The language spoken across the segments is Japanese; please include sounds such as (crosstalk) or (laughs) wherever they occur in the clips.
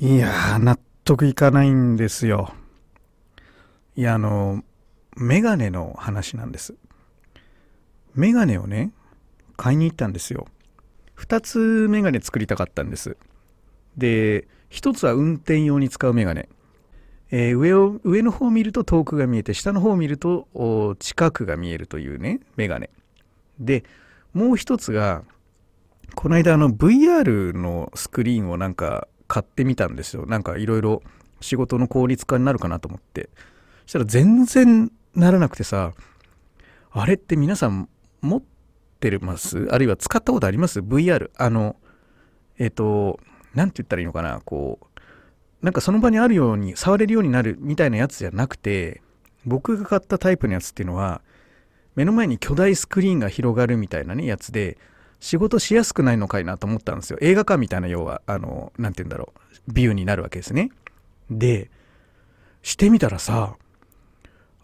いやー、納得いかないんですよ。いや、あの、メガネの話なんです。メガネをね、買いに行ったんですよ。2つメガネ作りたかったんです。で、1つは運転用に使うメガネ。えー、上を上の方を見ると遠くが見えて下の方を見ると近くが見えるというねメガネでもう一つがこの間あの VR のスクリーンをなんか買ってみたんですよ。なんかいろいろ仕事の効率化になるかなと思って。そしたら全然ならなくてさあれって皆さん持ってます？あるいは使ったことあります ?VR あのえっ、ー、と何て言ったらいいのかな？こうなんかその場にあるように触れるようになるみたいなやつじゃなくて僕が買ったタイプのやつっていうのは目の前に巨大スクリーンが広がるみたいなねやつで仕事しやすくないのかいなと思ったんですよ。映画館みたいな要はあの何て言うんだろう。ビューになるわけですね。でしてみたらさ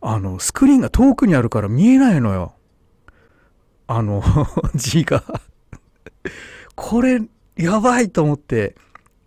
あのスクリーンが遠くにあるから見えないのよ。あの (laughs) 字が。これやばいと思って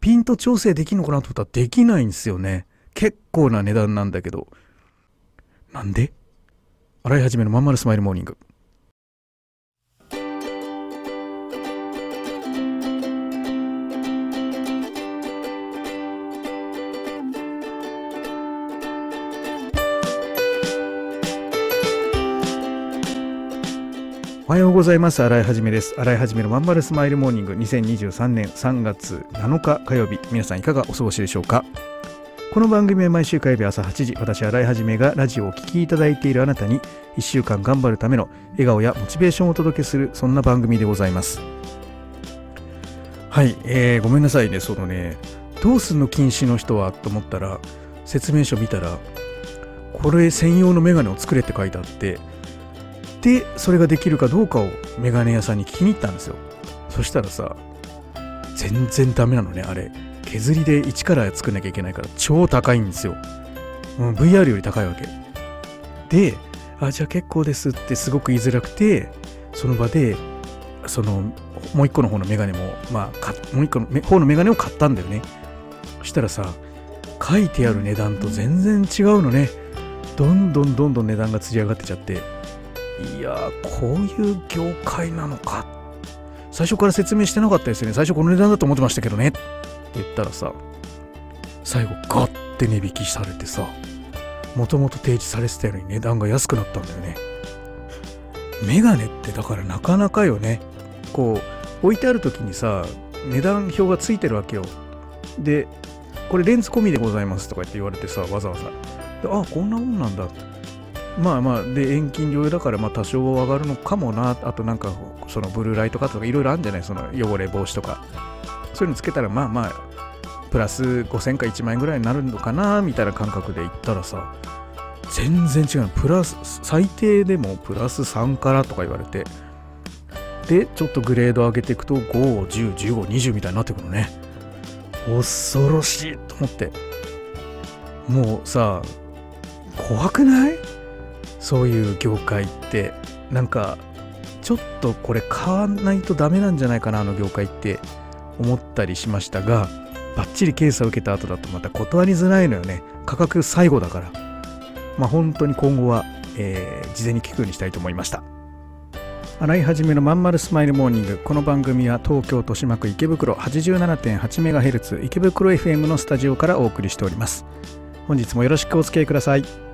ピント調整できんのかなと思ったらできないんですよね。結構な値段なんだけど。なんで？洗い始めのまんまるスマイルモーニング。おはようございます。洗いはじめです。洗いはじめのまんまるスマイルモーニング2023年3月7日火曜日。皆さんいかがお過ごしでしょうか？この番組は毎週火曜日朝8時、私、洗いはじめがラジオを聴きいただいているあなたに1週間頑張るための笑顔やモチベーションをお届けする、そんな番組でございます。はい、えー、ごめんなさいね。そのね、どうすんの禁止の人はと思ったら、説明書見たら、これ専用のメガネを作れって書いてあって、でそれができるかどうかをメガネ屋さんに聞きに行ったんですよ。そしたらさ全然ダメなのねあれ。削りで一から作んなきゃいけないから超高いんですよ、うん、VR より高いわけ。であじゃあ結構ですってすごく言いづらくてその場でそのもう一個の方のメガネもまあもう一個の方のメガネを買ったんだよね。そしたらさ書いてある値段と全然違うのね。どんどんどんどん値段がつり上がってちゃって。いやこういう業界なのか。最初から説明してなかったですね。最初この値段だと思ってましたけどね。って言ったらさ最後ガッて値引きされてさもともと提示されてたように値段が安くなったんだよね。メガネってだからなかなかよね。こう置いてある時にさ値段表がついてるわけよ。でこれレンズ込みでございますとか言って言われてさわざわざ。であこんなもんなんだ。ってまあまあで遠近療養だからまあ多少上がるのかもな。あとなんかそのブルーライトカットとかいろいろあるんじゃない？その汚れ防止とか。そういうのつけたらまあまあプラス5000か1万円ぐらいになるのかなみたいな感覚で言ったらさ全然違う。プラス最低でもプラス3からとか言われて。でちょっとグレード上げていくと5、10、15、20みたいになってくるのね。恐ろしいと思って。もうさ怖くない？そういう業界ってなんかちょっとこれ買わないとダメなんじゃないかなあの業界って思ったりしましたがバッチリ検査を受けた後だとまた断りづらいのよね。価格最後だから。まあ本当に今後は、えー、事前に聞くようにしたいと思いました。洗い始めのまんまるスマイルモーニング。この番組は東京豊島区池袋 87.8MHz 池袋 FM のスタジオからお送りしております。本日もよろしくお付き合いください。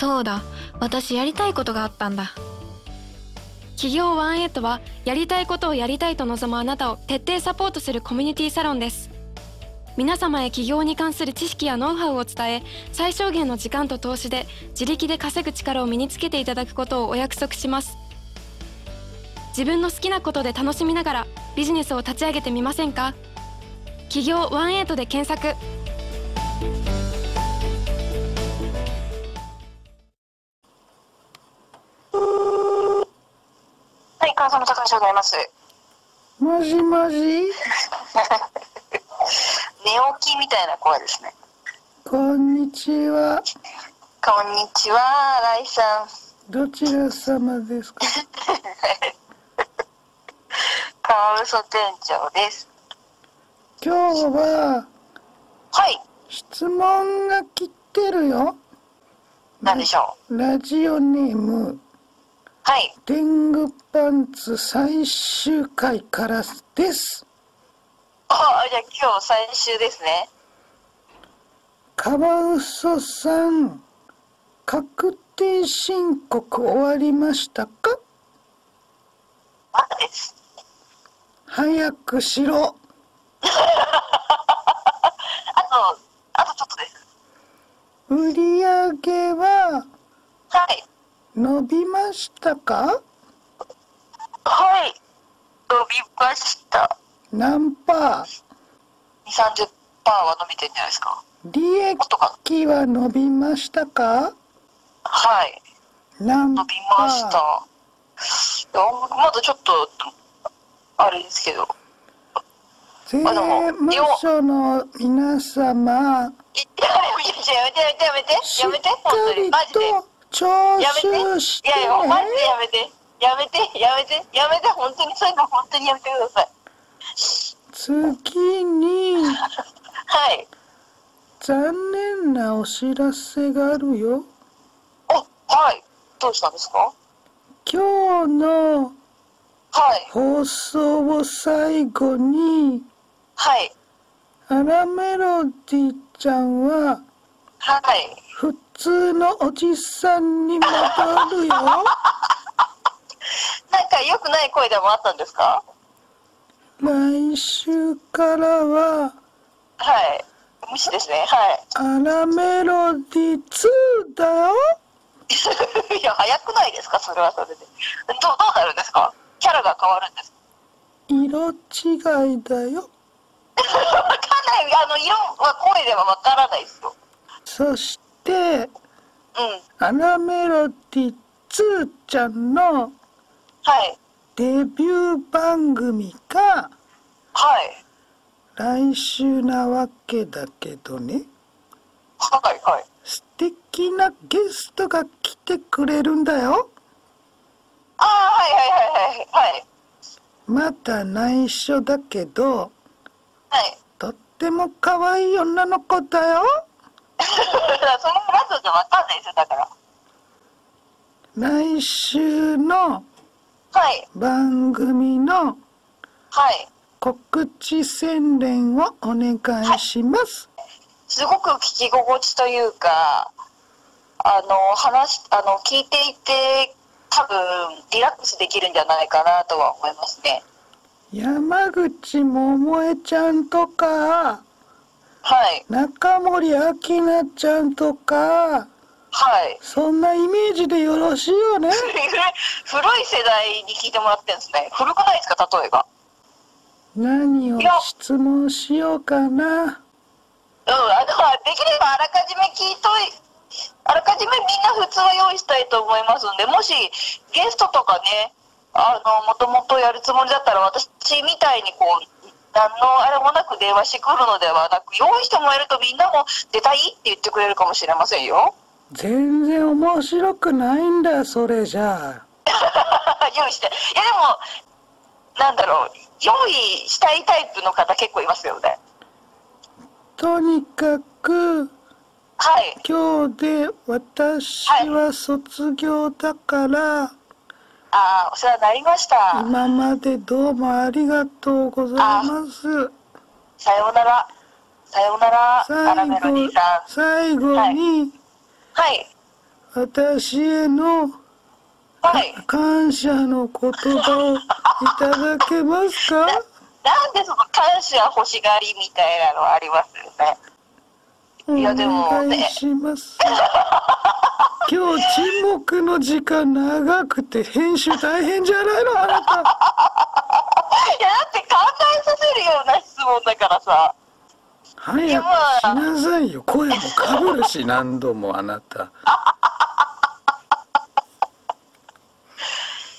そうだ。私やりたいことがあったんだ。企業ワンエイトはやりたいことをやりたいと望むあなたを徹底サポートするコミュニティサロンです。皆様へ起業に関する知識やノウハウを伝え最小限の時間と投資で自力で稼ぐ力を身につけていただくことをお約束します。自分の好きなことで楽しみながらビジネスを立ち上げてみませんか？起業18で検索。はい、川園隆でございます。もしもし、寝起きみたいな声ですね。こんにちは。こんにちは、新井さん。どちら様ですかカワウソ店長です。今日ははい、質問が来てるよ。なんでしょう。ラジオネーム、はい、天狗パンツ最終回からです。あ、じゃあ今日最終ですね。カワウソさん、確定申告終わりましたか？まだです。早くしろ。(laughs) あと、あとちょっとです。売り上げははい、伸びましたか？はい、伸びました。何パー？2、30%は伸びてんじゃないですか。利益は伸びましたか？はい、何伸びました。まだちょっと、あれですけど。税務署の皆様。いややめてやめてやめてしっやめて本当かりにマジで。と聴やめて取していやいやマジでねやめて。やめて。やめて。やめて。本当にそういうの本当にやめてください。次に。(laughs) はい。残念なお知らせがあるよ。おはい。どうしたんですか？今日のはい。放送を最後にはい。アラメロディちゃんははい。普通のおじさんに戻るよ。(laughs) なんか良くない声でもあったんですか？来週からははい。無視ですね。はい。アラメロディ2だよ。(laughs) いや早くないですか？それはそれで。どうどうなるんですか？キャラが変わるんですか？色違いだよ。(laughs) わかんない。あの色は声ではわからないですよ。そしてうん。アラメロディ2ちゃんのはい。デビュー番組がはい。来週なわけだけどね。はいはい。素敵なゲストが来てくれるんだよ。ああはいはいはいはいはい。まだ内緒だけどはい。とっても可愛い女の子だよそれもラジオじゃわかんないですよだから。来週のはい。番組のはい。告知宣伝をお願いします、すごく聞き心地というかあの話あの聞いていて多分リラックスできるんじゃないかなとは思いますね。山口百恵ちゃんとかはい。中森明菜ちゃんとかはい。そんなイメージでよろしいよね。(laughs) 古い世代に聞いてもらってるんですね。古くないですか？例えば。何を質問しようかな。うん、あの、できればあらかじめ聞いとい、あらかじめみんな普通は用意したいと思いますんで、もしゲストとかね、あの、もともとやるつもりだったら、私みたいにこう、何のあれもなく電話してくるのではなく、用意してもらえるとみんなも出たいって言ってくれるかもしれませんよ。全然面白くないんだそれじゃあ (laughs) 用意して。いやでも、なんだろう、用意したいタイプの方結構いますよね。とにかくはい。今日で私は卒業だから、ああ、お世話になりました。今までどうもありがとうございますさようなら。さようなら、最後にはい。私へのはい。感謝の言葉をいただけますか？なんでその感謝欲しがりみたいなのはありますよね。いやでもおね願いします。(laughs) 今日沈黙の時間長くて編集大変じゃないのあなた。いやだって考えさせるような質問だからさ。早くしなさいよ。声もかぶるし何度もあなた。(laughs)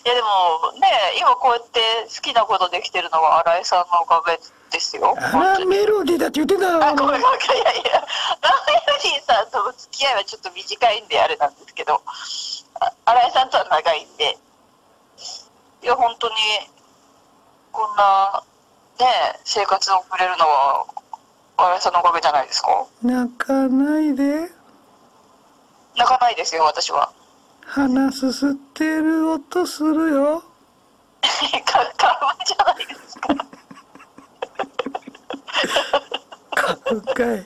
いやでもね今こうやって好きなことできてるのは新井さんのおかげですよ。あらメロディーだって言ってたわあごめんごめんいやいやリーさんとの付き合いはちょっと短いんであれなんですけどあ新井さんとは長いんでいや本当にこんなね生活を送れるのは新井さんのおかげじゃないですか？泣かないで。泣かないですよ私は鼻すすってる音するよ。(laughs) か買うんじゃないですか (laughs) かうかい。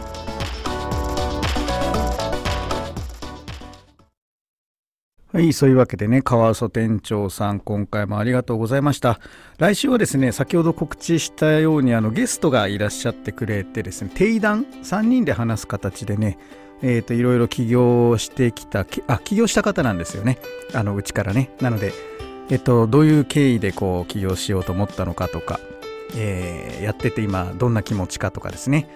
はい、そういうわけでね、川磯店長さん、今回もありがとうございました。来週はですね、先ほど告知したように、あのゲストがいらっしゃってくれてですね、定談3人で話す形でね、えっ、と、いろいろ起業してきた、あ、起業した方なんですよね。あの、うちからね。なので、えっと、どういう経緯でこう起業しようと思ったのかとか、えーやってて今どんな気持ちかとかですね、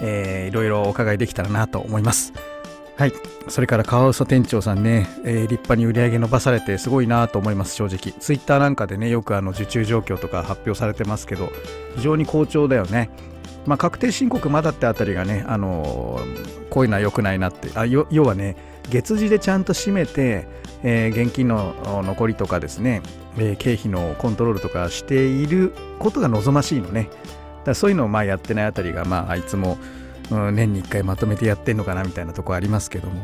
えーいろいろお伺いできたらなと思います。はい。それから川嘘店長さんね、えー立派に売り上げ伸ばされてすごいなと思います、正直。ツイッターなんかでね、よくあの受注状況とか発表されてますけど、非常に好調だよね。まあ、確定申告まだってあたりがね、あのーこういうのは良くないなって、あ要はね、月次でちゃんと締めて、えー現金の残りとかですね、えー経費のコントロールとかしていることが望ましいのね。だそういうのをまあやってないあたりが、まあ、あいつも、うん年に1回まとめてやってんのかなみたいなとこありますけども。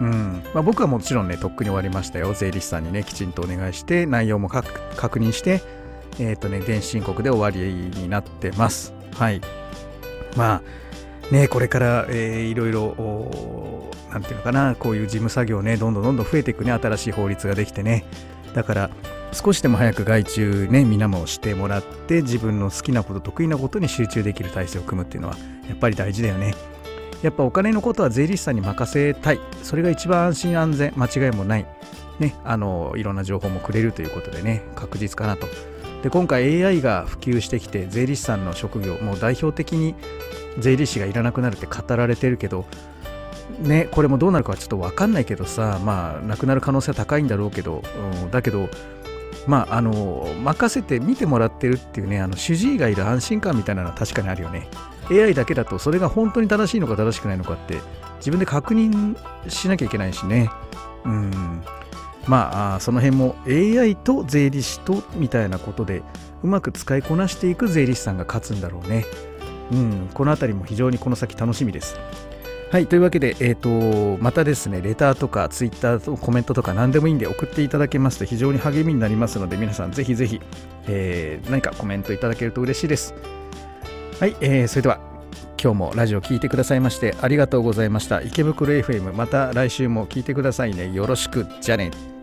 うんまあ、僕はもちろんね、とっくに終わりましたよ。税理士さんにね、きちんとお願いして、内容も確認して、えっ、とね、電子申告で終わりになってます。はい。まあ、ね、これから、えーいろいろ、なんていうのかな、こういう事務作業ね、どんどんどんどん増えていくね、新しい法律ができてね。だから、少しでも早く外注ね、みんなもしてもらって、自分の好きなこと、得意なことに集中できる体制を組むっていうのは、やっぱり大事だよね。やっぱお金のことは税理士さんに任せたい。それが一番安心安全、間違いもない。ね、あの、いろんな情報もくれるということでね、確実かなと。で、今回 AI が普及してきて、税理士さんの職業、もう代表的に税理士がいらなくなるって語られてるけど、ね、これもどうなるかはちょっと分かんないけどさ、まあ、なくなる可能性は高いんだろうけど、うんだけど、まあ、あの、任せて見てもらってるっていうね、あの、主治医がいる安心感みたいなのは確かにあるよね。AI だけだと、それが本当に正しいのか正しくないのかって、自分で確認しなきゃいけないしね。うん。まあ、その辺も AI と税理士とみたいなことで、うまく使いこなしていく税理士さんが勝つんだろうね。うん、このあたりも非常にこの先楽しみです。はい、というわけで、えっ、と、またですね、レターとかツイッターとコメントとか何でもいいんで送っていただけますと非常に励みになりますので、皆さんぜひぜひ、えー何かコメントいただけると嬉しいです。はい、えーそれでは、今日もラジオ聴いてくださいましてありがとうございました。池袋 FM、また来週も聞いてくださいね。よろしく。じゃね。